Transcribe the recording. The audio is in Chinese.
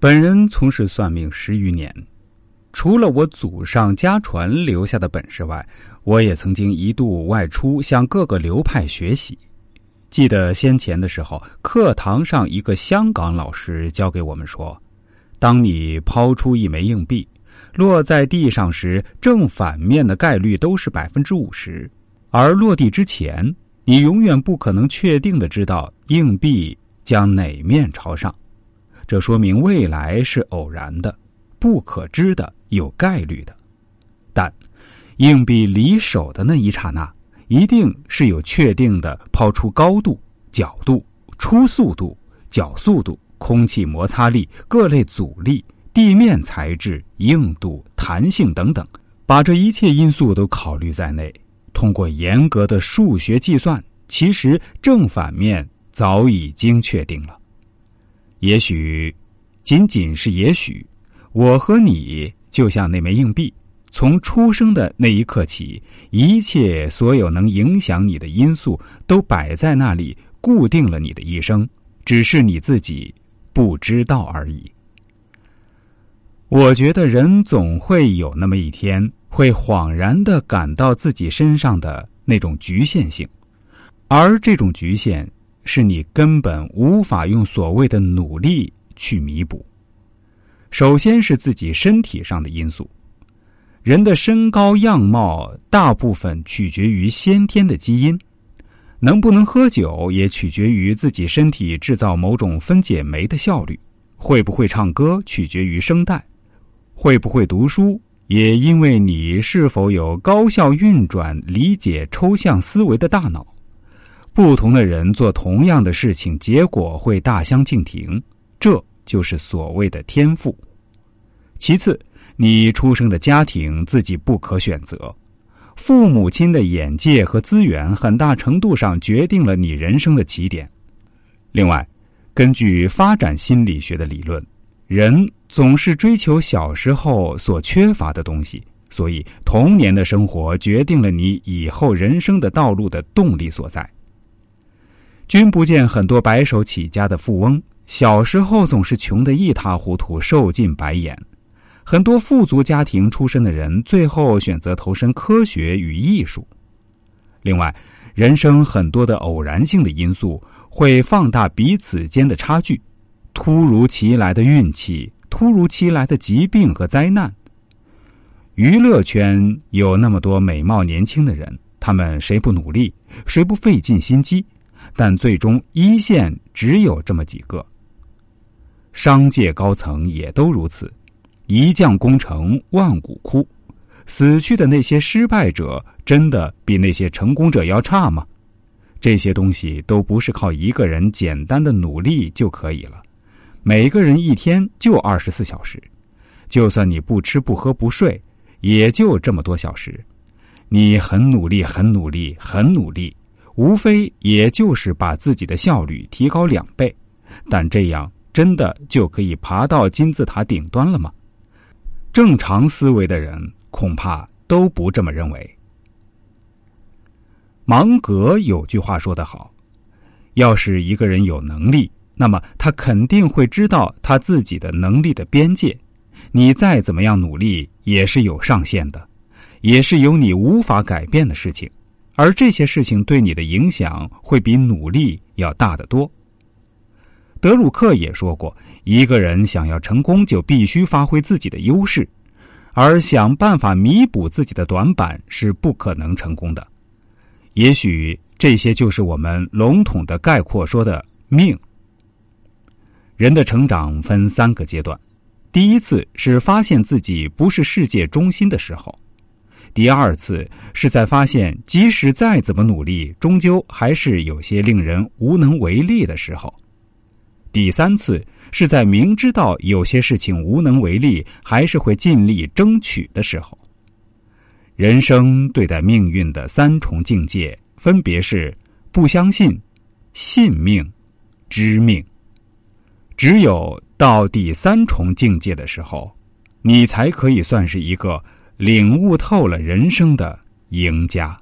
本人从事算命十余年，除了我祖上家传留下的本事外，我也曾经一度外出向各个流派学习。记得先前的时候，课堂上一个香港老师教给我们说：，当你抛出一枚硬币，落在地上时，正反面的概率都是百分之五十，而落地之前，你永远不可能确定的知道硬币将哪面朝上。这说明未来是偶然的、不可知的、有概率的，但硬币离手的那一刹那。一定是有确定的抛出高度、角度、初速度、角速度、空气摩擦力、各类阻力、地面材质、硬度、弹性等等，把这一切因素都考虑在内，通过严格的数学计算，其实正反面早已经确定了。也许，仅仅是也许，我和你就像那枚硬币。从出生的那一刻起，一切所有能影响你的因素都摆在那里，固定了你的一生，只是你自己不知道而已。我觉得人总会有那么一天，会恍然的感到自己身上的那种局限性，而这种局限是你根本无法用所谓的努力去弥补。首先是自己身体上的因素。人的身高样貌大部分取决于先天的基因，能不能喝酒也取决于自己身体制造某种分解酶的效率，会不会唱歌取决于声带，会不会读书也因为你是否有高效运转、理解抽象思维的大脑。不同的人做同样的事情，结果会大相径庭，这就是所谓的天赋。其次。你出生的家庭自己不可选择，父母亲的眼界和资源很大程度上决定了你人生的起点。另外，根据发展心理学的理论，人总是追求小时候所缺乏的东西，所以童年的生活决定了你以后人生的道路的动力所在。君不见很多白手起家的富翁，小时候总是穷得一塌糊涂，受尽白眼。很多富足家庭出身的人，最后选择投身科学与艺术。另外，人生很多的偶然性的因素会放大彼此间的差距，突如其来的运气，突如其来的疾病和灾难。娱乐圈有那么多美貌年轻的人，他们谁不努力，谁不费尽心机，但最终一线只有这么几个。商界高层也都如此。一将功成万骨枯，死去的那些失败者真的比那些成功者要差吗？这些东西都不是靠一个人简单的努力就可以了。每个人一天就二十四小时，就算你不吃不喝不睡，也就这么多小时。你很努力，很努力，很努力，无非也就是把自己的效率提高两倍，但这样真的就可以爬到金字塔顶端了吗？正常思维的人恐怕都不这么认为。芒格有句话说得好：“要是一个人有能力，那么他肯定会知道他自己的能力的边界。你再怎么样努力，也是有上限的，也是有你无法改变的事情。而这些事情对你的影响会比努力要大得多。”德鲁克也说过。一个人想要成功，就必须发挥自己的优势，而想办法弥补自己的短板是不可能成功的。也许这些就是我们笼统的概括说的命。人的成长分三个阶段：第一次是发现自己不是世界中心的时候；第二次是在发现即使再怎么努力，终究还是有些令人无能为力的时候；第三次。是在明知道有些事情无能为力，还是会尽力争取的时候。人生对待命运的三重境界，分别是不相信、信命、知命。只有到第三重境界的时候，你才可以算是一个领悟透了人生的赢家。